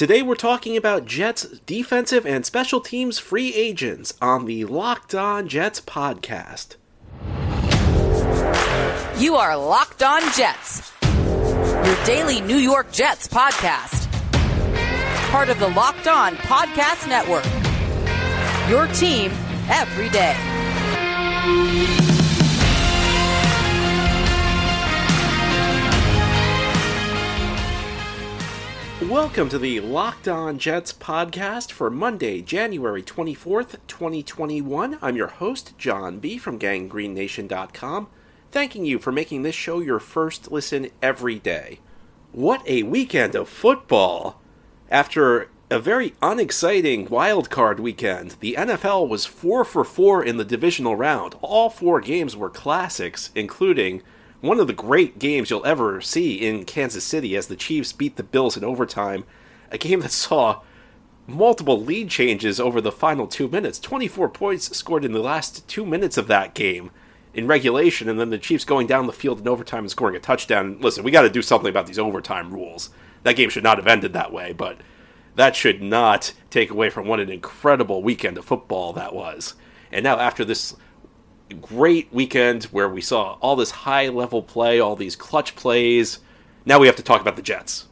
Today we're talking about Jets defensive and special teams free agents on the Locked On Jets podcast. You are Locked On Jets, your daily New York Jets podcast. Part of the Locked On Podcast Network. Your team every day. Welcome to the Locked On Jets podcast for Monday, January 24th, 2021. I'm your host, John B. from GangGreenNation.com, thanking you for making this show your first listen every day. What a weekend of football! After a very unexciting wild card weekend, the NFL was 4 for 4 in the divisional round. All four games were classics, including one of the great games you'll ever see in Kansas City as the Chiefs beat the Bills in overtime. A game that saw multiple lead changes over the final two minutes. 24 points scored in the last two minutes of that game in regulation, and then the Chiefs going down the field in overtime and scoring a touchdown. Listen, we got to do something about these overtime rules. That game should not have ended that way, but that should not take away from what an incredible weekend of football that was. And now, after this great weekend where we saw all this high level play, all these clutch plays. Now we have to talk about the Jets.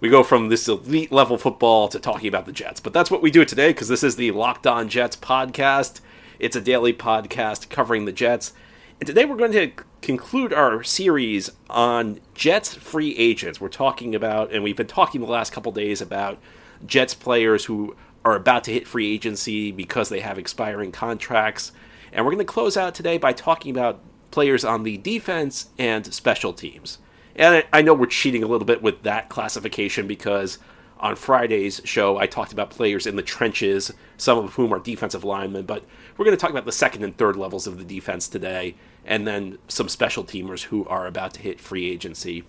We go from this elite level football to talking about the Jets. But that's what we do today because this is the Locked On Jets podcast. It's a daily podcast covering the Jets. And today we're going to conclude our series on Jets free agents. We're talking about, and we've been talking the last couple days about Jets players who are about to hit free agency because they have expiring contracts. And we're going to close out today by talking about players on the defense and special teams. And I know we're cheating a little bit with that classification because on Friday's show I talked about players in the trenches, some of whom are defensive linemen, but we're going to talk about the second and third levels of the defense today, and then some special teamers who are about to hit free agency.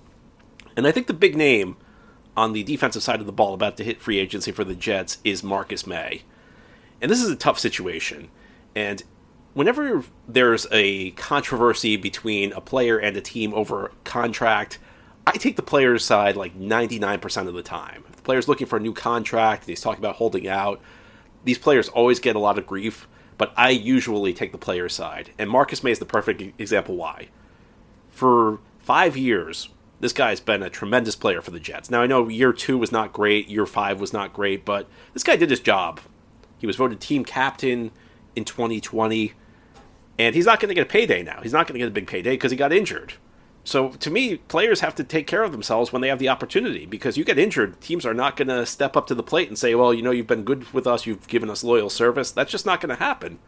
And I think the big name on the defensive side of the ball about to hit free agency for the Jets is Marcus Maye. And this is a tough situation. And whenever there's a controversy between a player and a team over contract, I take the player's side like 99% of the time. If the player's looking for a new contract, he's talking about holding out, these players always get a lot of grief, but I usually take the player's side. And Marcus Maye is the perfect example why. For five years, this guy's been a tremendous player for the Jets. Now, I know year two was not great, year five was not great, but this guy did his job. He was voted team captain in 2020 and he's not going to get a payday now. He's not going to get a big payday because he got injured. So to me, players have to take care of themselves when they have the opportunity because you get injured, teams are not going to step up to the plate and say, "Well, you know, you've been good with us, you've given us loyal service." That's just not going to happen.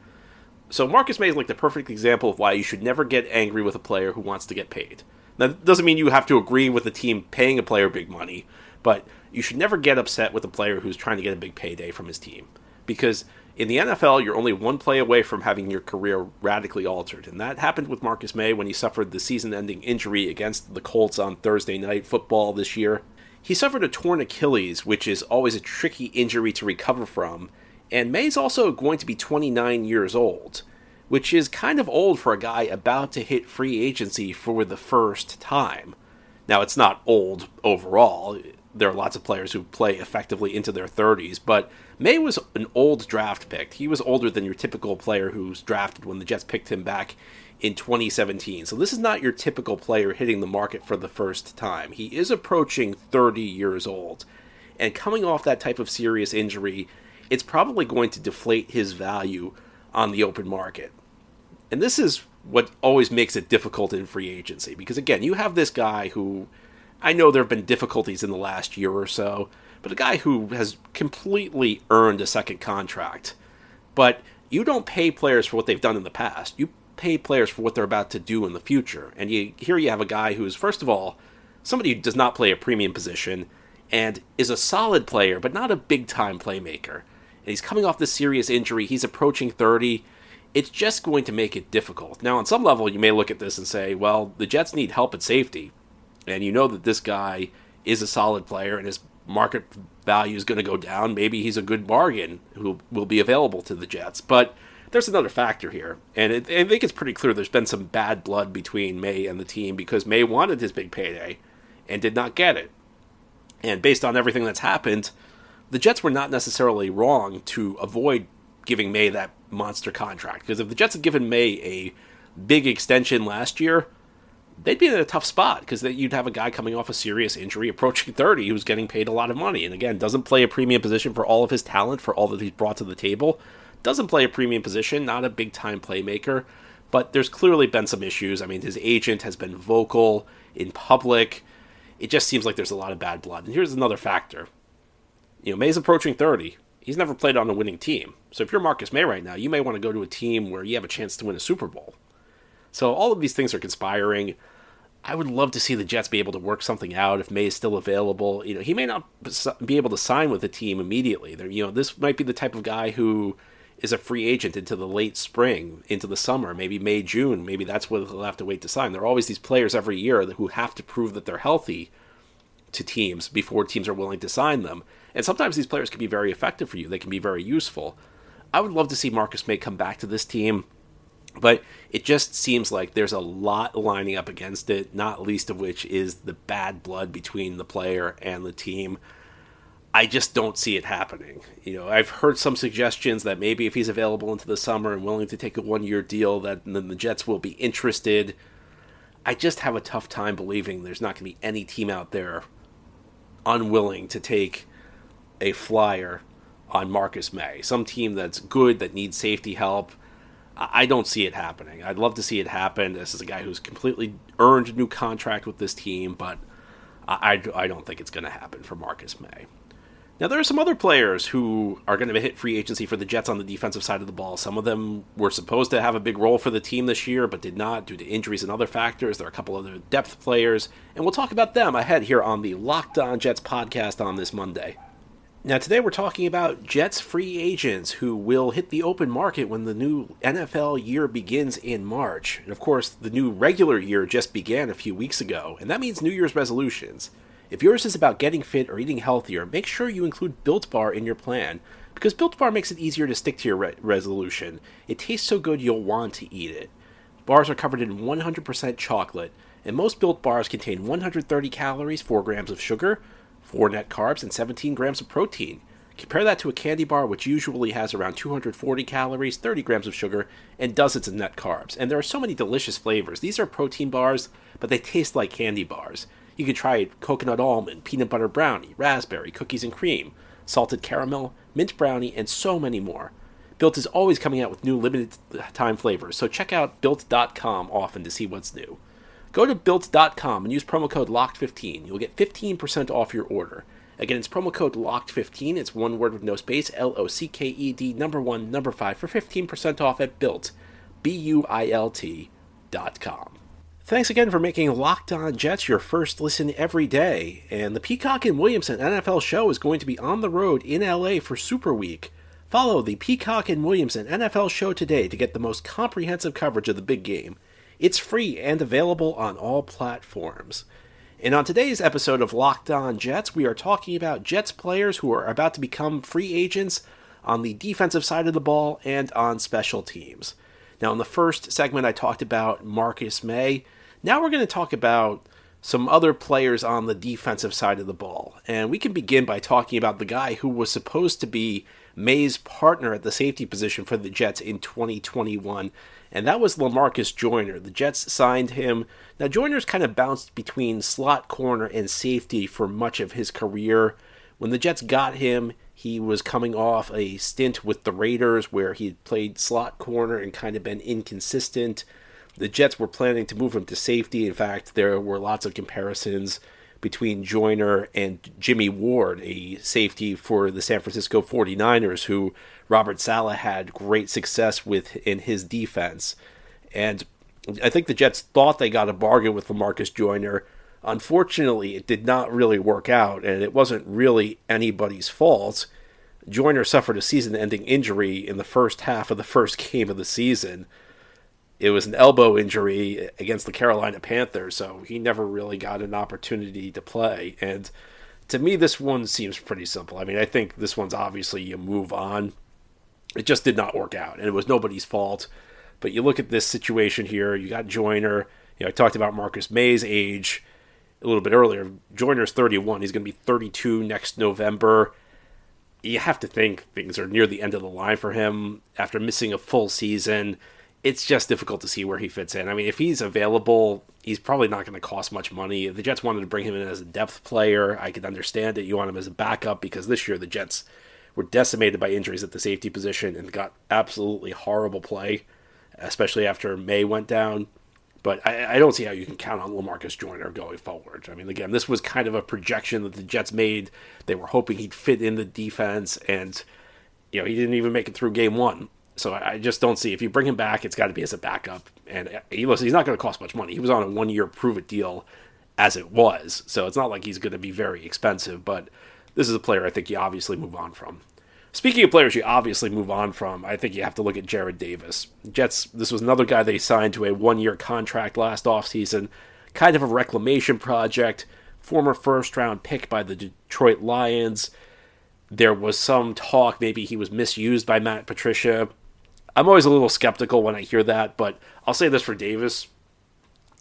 So Marcus Maye is like the perfect example of why you should never get angry with a player who wants to get paid. That doesn't mean you have to agree with the team paying a player big money, but you should never get upset with a player who's trying to get a big payday from his team because in the NFL, you're only one play away from having your career radically altered. And that happened with Marcus Maye when he suffered the season ending injury against the Colts on Thursday night football this year. He suffered a torn Achilles, which is always a tricky injury to recover from. And Maye's also going to be 29 years old, which is kind of old for a guy about to hit free agency for the first time. Now, it's not old overall. There are lots of players who play effectively into their 30s, but Maye was an old draft pick. He was older than your typical player who's drafted when the Jets picked him back in 2017. So this is not your typical player hitting the market for the first time. He is approaching 30 years old. And coming off that type of serious injury, it's probably going to deflate his value on the open market. And this is what always makes it difficult in free agency because again, you have this guy who I know there have been difficulties in the last year or so, but a guy who has completely earned a second contract. But you don't pay players for what they've done in the past. You pay players for what they're about to do in the future. And you, here you have a guy who's, first of all, somebody who does not play a premium position and is a solid player, but not a big time playmaker. And he's coming off this serious injury. He's approaching 30. It's just going to make it difficult. Now, on some level, you may look at this and say, well, the Jets need help at safety. And you know that this guy is a solid player and his market value is going to go down. Maybe he's a good bargain who will be available to the Jets. But there's another factor here, and it, I think it's pretty clear there's been some bad blood between Maye and the team because Maye wanted his big payday and did not get it. And based on everything that's happened, the Jets were not necessarily wrong to avoid giving Maye that monster contract. Because if the Jets had given Maye a big extension last year, they'd be in a tough spot because you'd have a guy coming off a serious injury approaching 30 who's getting paid a lot of money. And again, doesn't play a premium position for all of his talent, for all that he's brought to the table. Doesn't play a premium position, not a big time playmaker. But there's clearly been some issues. I mean, his agent has been vocal in public. It just seems like there's a lot of bad blood. And here's another factor. You know, Maye's approaching 30. He's never played on a winning team. So if you're Marcus Maye right now, you may want to go to a team where you have a chance to win a Super Bowl. So all of these things are conspiring. I would love to see the Jets be able to work something out if Maye is still available. You know, he may not be able to sign with the team immediately. There, you know, this might be the type of guy who is a free agent into the late spring, into the summer, maybe May, June. Maybe that's what they'll have to wait to sign. There are always these players every year who have to prove that they're healthy to teams before teams are willing to sign them. And sometimes these players can be very effective for you. They can be very useful. I would love to see Marcus Maye come back to this team but it just seems like there's a lot lining up against it, not least of which is the bad blood between the player and the team. I just don't see it happening. You know, I've heard some suggestions that maybe if he's available into the summer and willing to take a one year deal, that then the Jets will be interested. I just have a tough time believing there's not going to be any team out there unwilling to take a flyer on Marcus Maye. Some team that's good, that needs safety help I don't see it happening. I'd love to see it happen. This is a guy who's completely earned a new contract with this team, but I, I don't think it's going to happen for Marcus Maye. Now, there are some other players who are going to hit free agency for the Jets on the defensive side of the ball. Some of them were supposed to have a big role for the team this year, but did not due to injuries and other factors. There are a couple other depth players, and we'll talk about them ahead here on the Locked On Jets podcast on this Monday. Now, today we're talking about Jets free agents who will hit the open market when the new NFL year begins in March. And of course, the new regular year just began a few weeks ago, and that means New Year's resolutions. If yours is about getting fit or eating healthier, make sure you include Built Bar in your plan because Built Bar makes it easier to stick to your re- resolution. It tastes so good you'll want to eat it. Bars are covered in 100% chocolate, and most Built Bars contain 130 calories, 4 grams of sugar, 4 net carbs, and 17 grams of protein. Compare that to a candy bar, which usually has around 240 calories, 30 grams of sugar, and dozens of net carbs. And there are so many delicious flavors. These are protein bars, but they taste like candy bars. You can try coconut almond, peanut butter brownie, raspberry, cookies and cream, salted caramel, mint brownie, and so many more. Built is always coming out with new limited time flavors, so check out built.com often to see what's new. Go to built.com and use promo code LOCKED15. You'll get 15% off your order. Again, it's promo code LOCKED15. It's one word with no space, L O C K E D, number one, number five, for 15% off at built, B U I L T dot com. Thanks again for making Locked On Jets your first listen every day. And the Peacock and Williamson NFL show is going to be on the road in LA for Super Week. Follow the Peacock and Williamson NFL show today to get the most comprehensive coverage of the big game. It's free and available on all platforms. And on today's episode of Locked On Jets, we are talking about Jets players who are about to become free agents on the defensive side of the ball and on special teams. Now, in the first segment, I talked about Marcus Maye. Now we're going to talk about some other players on the defensive side of the ball. And we can begin by talking about the guy who was supposed to be Maye's partner at the safety position for the Jets in 2021 and that was Lamarcus Joyner. The Jets signed him. Now, Joyner's kind of bounced between slot corner and safety for much of his career. When the Jets got him, he was coming off a stint with the Raiders where he had played slot corner and kind of been inconsistent. The Jets were planning to move him to safety. In fact, there were lots of comparisons between Joyner and Jimmy Ward, a safety for the San Francisco 49ers, who Robert Saleh had great success with in his defense. And I think the Jets thought they got a bargain with Lamarcus Joyner. Unfortunately, it did not really work out, and it wasn't really anybody's fault. Joyner suffered a season ending injury in the first half of the first game of the season it was an elbow injury against the Carolina Panthers, so he never really got an opportunity to play. And to me, this one seems pretty simple. I mean, I think this one's obviously you move on. It just did not work out, and it was nobody's fault. But you look at this situation here. You got Joyner. You know, I talked about Marcus Maye's age. a little bit earlier, Joyner's 31. He's going to be 32 next November. You have to think things are near the end of the line for him after missing a full season. It's just difficult to see where he fits in. I mean, if he's available, he's probably not going to cost much money. If the Jets wanted to bring him in as a depth player, I could understand it. You want him as a backup because this year the Jets were decimated by injuries at the safety position and got absolutely horrible play, especially after Maye went down. But I, I, don't see how you can count on Lamarcus Joyner going forward. I mean, again, this was kind of a projection that the Jets made. They were hoping he'd fit in the defense, and you know he didn't even make it through game one. So I, just don't see if you bring him back, it's got to be as a backup. And uh, he listen, he's not going to cost much money. He was on a one-year prove-it deal as it was, so it's not like he's going to be very expensive. But this is a player I think you obviously move on from. Speaking of players you obviously move on from, I think you have to look at Jarrad Davis. Jets, this was another guy they signed to a one year contract last offseason, kind of a reclamation project, former first round pick by the Detroit Lions. There was some talk maybe he was misused by Matt Patricia. I'm always a little skeptical when I hear that, but I'll say this for Davis.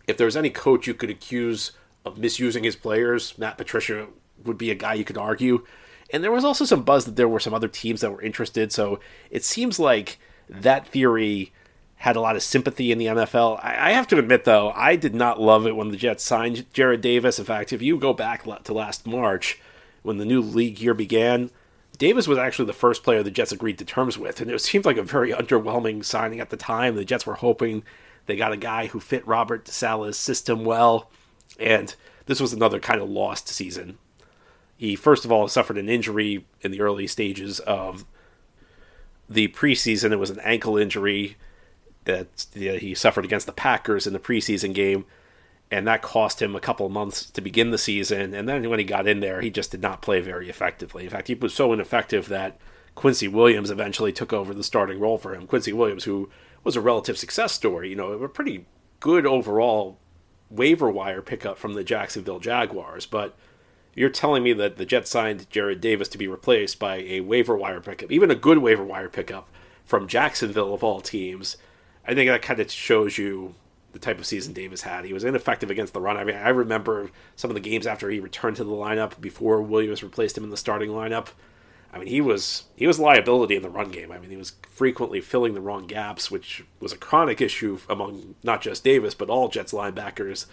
If there's any coach you could accuse of misusing his players, Matt Patricia would be a guy you could argue. And there was also some buzz that there were some other teams that were interested. So it seems like that theory had a lot of sympathy in the NFL. I, I have to admit, though, I did not love it when the Jets signed Jarrad Davis. In fact, if you go back to last March, when the new league year began, Davis was actually the first player the Jets agreed to terms with, and it seemed like a very underwhelming signing at the time. The Jets were hoping they got a guy who fit Robert Saleh's system well, and this was another kind of lost season he first of all suffered an injury in the early stages of the preseason. It was an ankle injury that he suffered against the Packers in the preseason game, and that cost him a couple months to begin the season. And then when he got in there, he just did not play very effectively. In fact, he was so ineffective that Quincy Williams eventually took over the starting role for him. Quincy Williams, who was a relative success story, you know, a pretty good overall waiver wire pickup from the Jacksonville Jaguars, but you're telling me that the Jets signed Jarrad Davis to be replaced by a waiver wire pickup, even a good waiver wire pickup from Jacksonville of all teams. I think that kind of shows you the type of season Davis had. He was ineffective against the run. I mean, I remember some of the games after he returned to the lineup before Williams replaced him in the starting lineup. I mean, he was he was liability in the run game. I mean, he was frequently filling the wrong gaps, which was a chronic issue among not just Davis but all Jets linebackers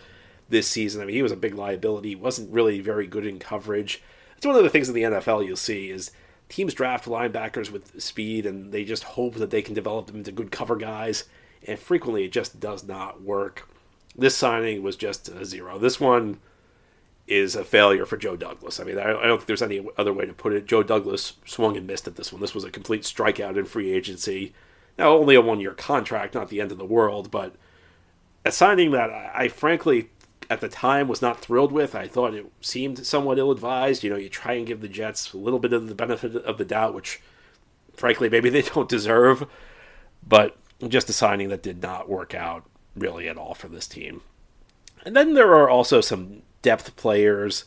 this season. I mean, he was a big liability. He wasn't really very good in coverage. It's one of the things in the NFL you'll see is teams draft linebackers with speed and they just hope that they can develop them into good cover guys. And frequently it just does not work. This signing was just a zero. This one is a failure for Joe Douglas. I mean, I don't think there's any other way to put it. Joe Douglas swung and missed at this one. This was a complete strikeout in free agency. Now, only a one year contract, not the end of the world, but a signing that I, frankly at the time was not thrilled with. I thought it seemed somewhat ill advised. You know, you try and give the Jets a little bit of the benefit of the doubt, which frankly maybe they don't deserve. But just a signing that did not work out really at all for this team. And then there are also some depth players,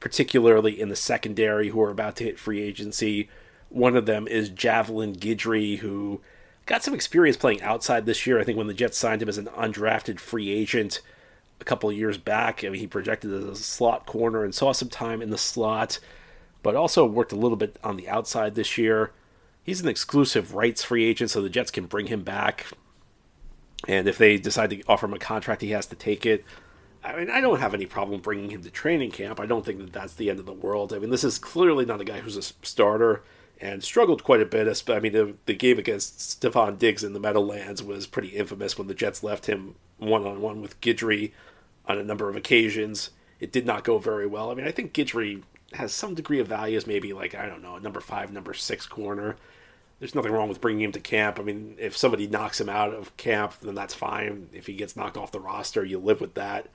particularly in the secondary, who are about to hit free agency. One of them is Javelin Guidry, who got some experience playing outside this year. I think when the Jets signed him as an undrafted free agent, a couple of years back. I mean, he projected as a slot corner and saw some time in the slot, but also worked a little bit on the outside this year. He's an exclusive rights free agent, so the Jets can bring him back. And if they decide to offer him a contract, he has to take it. I mean, I don't have any problem bringing him to training camp. I don't think that that's the end of the world. I mean, this is clearly not a guy who's a starter and struggled quite a bit. I mean, the, the game against Stefon Diggs in the Meadowlands was pretty infamous when the Jets left him one on one with Guidry on a number of occasions. It did not go very well. I mean, I think Guidry has some degree of value as maybe like I don't know, a number five, number six corner. There's nothing wrong with bringing him to camp. I mean, if somebody knocks him out of camp, then that's fine. If he gets knocked off the roster, you live with that.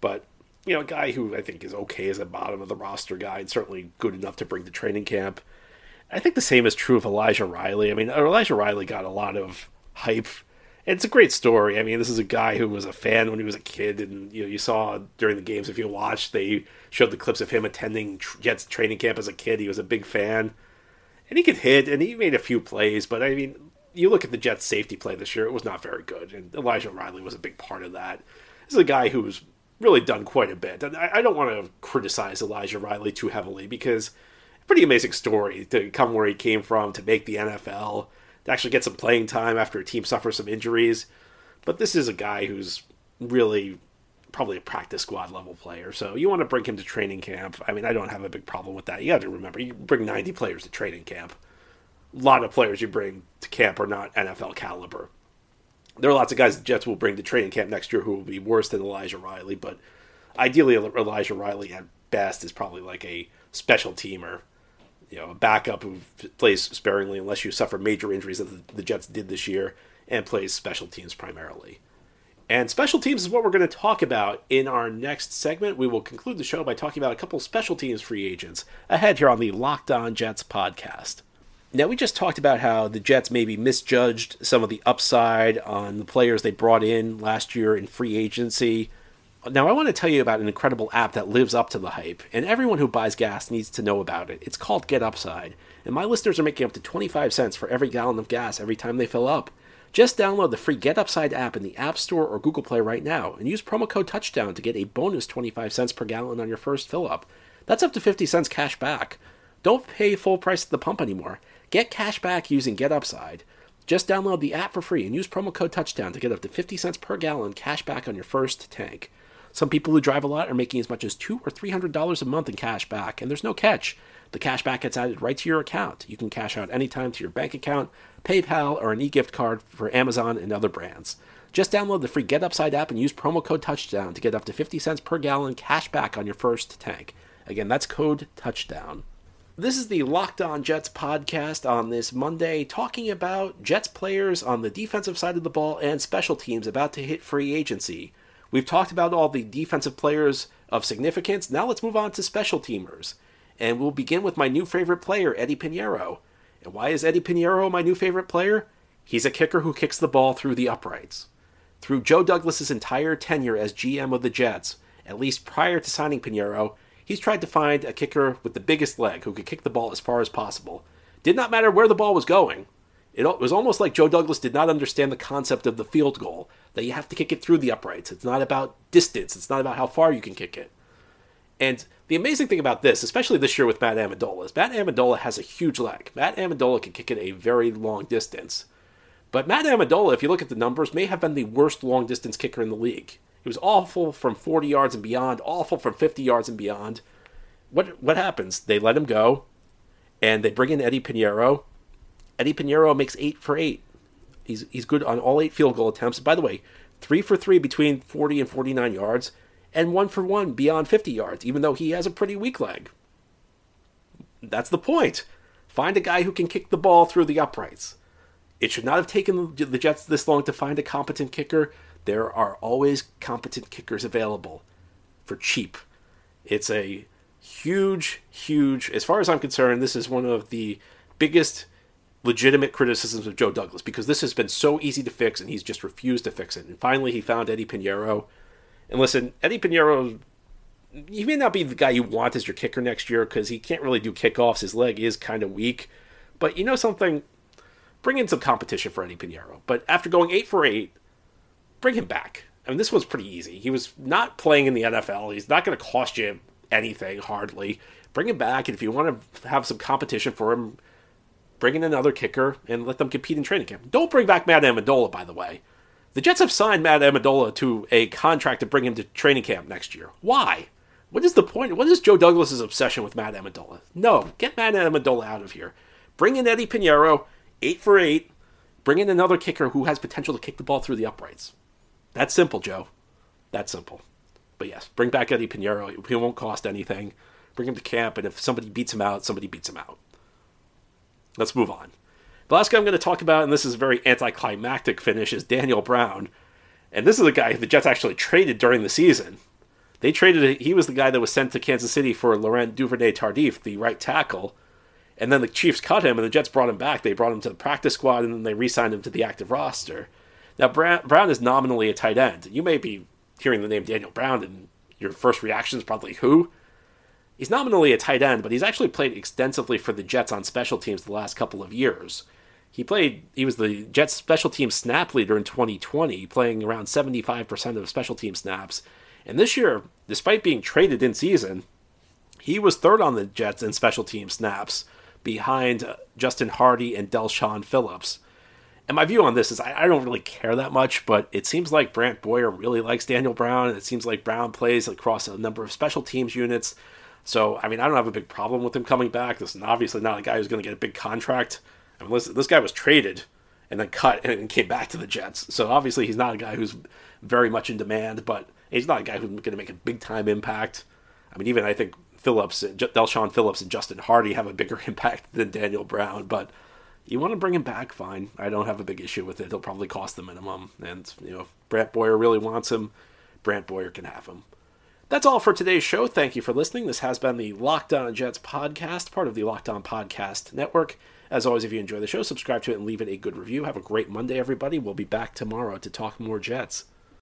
But you know, a guy who I think is okay as a bottom of the roster guy and certainly good enough to bring to training camp. I think the same is true of Elijah Riley. I mean, Elijah Riley got a lot of hype it's a great story. I mean, this is a guy who was a fan when he was a kid, and you know, you saw during the games if you watched, they showed the clips of him attending Jets training camp as a kid. He was a big fan, and he could hit, and he made a few plays. But I mean, you look at the Jets' safety play this year; it was not very good, and Elijah Riley was a big part of that. This is a guy who's really done quite a bit. And I, I don't want to criticize Elijah Riley too heavily because pretty amazing story to come where he came from to make the NFL, to actually get some playing time after a team suffers some injuries. But this is a guy who's really probably a practice squad level player. So you want to bring him to training camp. I mean, I don't have a big problem with that. You have to remember, you bring 90 players to training camp. A lot of players you bring to camp are not NFL caliber. There are lots of guys the Jets will bring to training camp next year who will be worse than Elijah Riley, but ideally Elijah Riley at best is probably like a special teamer, you know, a backup who plays sparingly unless you suffer major injuries that the Jets did this year and plays special teams primarily. And special teams is what we're going to talk about in our next segment. We will conclude the show by talking about a couple special teams free agents ahead here on the Locked On Jets podcast. Now, we just talked about how the Jets maybe misjudged some of the upside on the players they brought in last year in free agency. Now, I want to tell you about an incredible app that lives up to the hype, and everyone who buys gas needs to know about it. It's called Get Upside, and my listeners are making up to 25 cents for every gallon of gas every time they fill up. Just download the free Get Upside app in the App Store or Google Play right now and use promo code Touchdown to get a bonus 25 cents per gallon on your first fill up. That's up to 50 cents cash back. Don't pay full price at the pump anymore. Get cash back using Get Upside. Just download the app for free and use promo code Touchdown to get up to 50 cents per gallon cash back on your first tank. Some people who drive a lot are making as much as two or three hundred dollars a month in cash back, and there's no catch. The cash back gets added right to your account. You can cash out anytime to your bank account, PayPal, or an e-gift card for Amazon and other brands. Just download the free Get Upside app and use promo code Touchdown to get up to 50 cents per gallon cash back on your first tank. Again, that's code Touchdown. This is the Locked On Jets podcast on this Monday, talking about Jets players on the defensive side of the ball and special teams about to hit free agency. We've talked about all the defensive players of significance. Now let's move on to special teamers. And we'll begin with my new favorite player, Eddy Piñeiro. And why is Eddy Piñeiro my new favorite player? He's a kicker who kicks the ball through the uprights. Through Joe Douglas's entire tenure as GM of the Jets, at least prior to signing Piñeiro, he's tried to find a kicker with the biggest leg who could kick the ball as far as possible. Did not matter where the ball was going. It was almost like Joe Douglas did not understand the concept of the field goal, that you have to kick it through the uprights. It's not about distance, it's not about how far you can kick it. And the amazing thing about this, especially this year with Matt Ammendola, is Matt Ammendola has a huge leg. Matt Ammendola can kick it a very long distance. But Matt Ammendola, if you look at the numbers, may have been the worst long distance kicker in the league. He was awful from 40 yards and beyond, awful from 50 yards and beyond. What what happens? They let him go, and they bring in Eddy Piñeiro. Eddy Piñeiro makes eight for eight. He's he's good on all eight field goal attempts. By the way, three for three between 40 and 49 yards and one for one beyond 50 yards, even though he has a pretty weak leg. That's the point. Find a guy who can kick the ball through the uprights. It should not have taken the Jets this long to find a competent kicker. There are always competent kickers available for cheap. It's a huge, huge, as far as I'm concerned, this is one of the biggest legitimate criticisms of Joe Douglas because this has been so easy to fix and he's just refused to fix it. And finally, he found Eddy Piñeiro and listen, Eddy Piñeiro, he may not be the guy you want as your kicker next year because he can't really do kickoffs. His leg is kind of weak. But you know something? Bring in some competition for Eddy Piñeiro. But after going eight for eight, bring him back. I mean, this was pretty easy. He was not playing in the NFL. He's not going to cost you anything, hardly. Bring him back, and if you want to have some competition for him, bring in another kicker and let them compete in training camp. Don't bring back Matt Ammendola, by the way. The Jets have signed Matt Ammendola to a contract to bring him to training camp next year. Why? What is the point? What is Joe Douglas's obsession with Matt Ammendola? No, get Matt Ammendola out of here. Bring in Eddy Piñeiro, eight for eight. Bring in another kicker who has potential to kick the ball through the uprights. That's simple, Joe. That's simple. But yes, bring back Eddy Piñeiro. He won't cost anything. Bring him to camp, and if somebody beats him out, somebody beats him out. Let's move on. The last guy I'm going to talk about, and this is a very anticlimactic finish, is Daniel Brown. And this is a guy the Jets actually traded during the season. They traded, he was the guy that was sent to Kansas City for Laurent Duvernay Tardif, the right tackle. And then the Chiefs cut him, and the Jets brought him back. They brought him to the practice squad, and then they re signed him to the active roster. Now, Brown is nominally a tight end. You may be hearing the name Daniel Brown, and your first reaction is probably who? He's nominally a tight end, but he's actually played extensively for the Jets on special teams the last couple of years. He played. He was the Jets special team snap leader in 2020, playing around 75% of special team snaps. And this year, despite being traded in season, he was third on the Jets in special team snaps behind uh, Justin Hardy and Del'Shawn Phillips. And my view on this is I, I, don't really care that much, but it seems like Brant Boyer really likes Daniel Brown, and it seems like Brown plays across a number of special teams units. So, I mean, I don't have a big problem with him coming back. This is obviously not a guy who's going to get a big contract. I mean, listen, this guy was traded and then cut and came back to the Jets. So obviously he's not a guy who's very much in demand, but he's not a guy who's going to make a big time impact. I mean, even I think Phillips, Del'Shawn Phillips, and Justin Hardy have a bigger impact than Daniel Brown. But you want to bring him back, fine. I don't have a big issue with it. He'll probably cost the minimum, and you know, if Brant Boyer really wants him, Brant Boyer can have him. That's all for today's show. Thank you for listening. This has been the Locked On Jets podcast, part of the Locked On Podcast Network. As always, if you enjoy the show, subscribe to it and leave it a good review. Have a great Monday, everybody. We'll be back tomorrow to talk more Jets.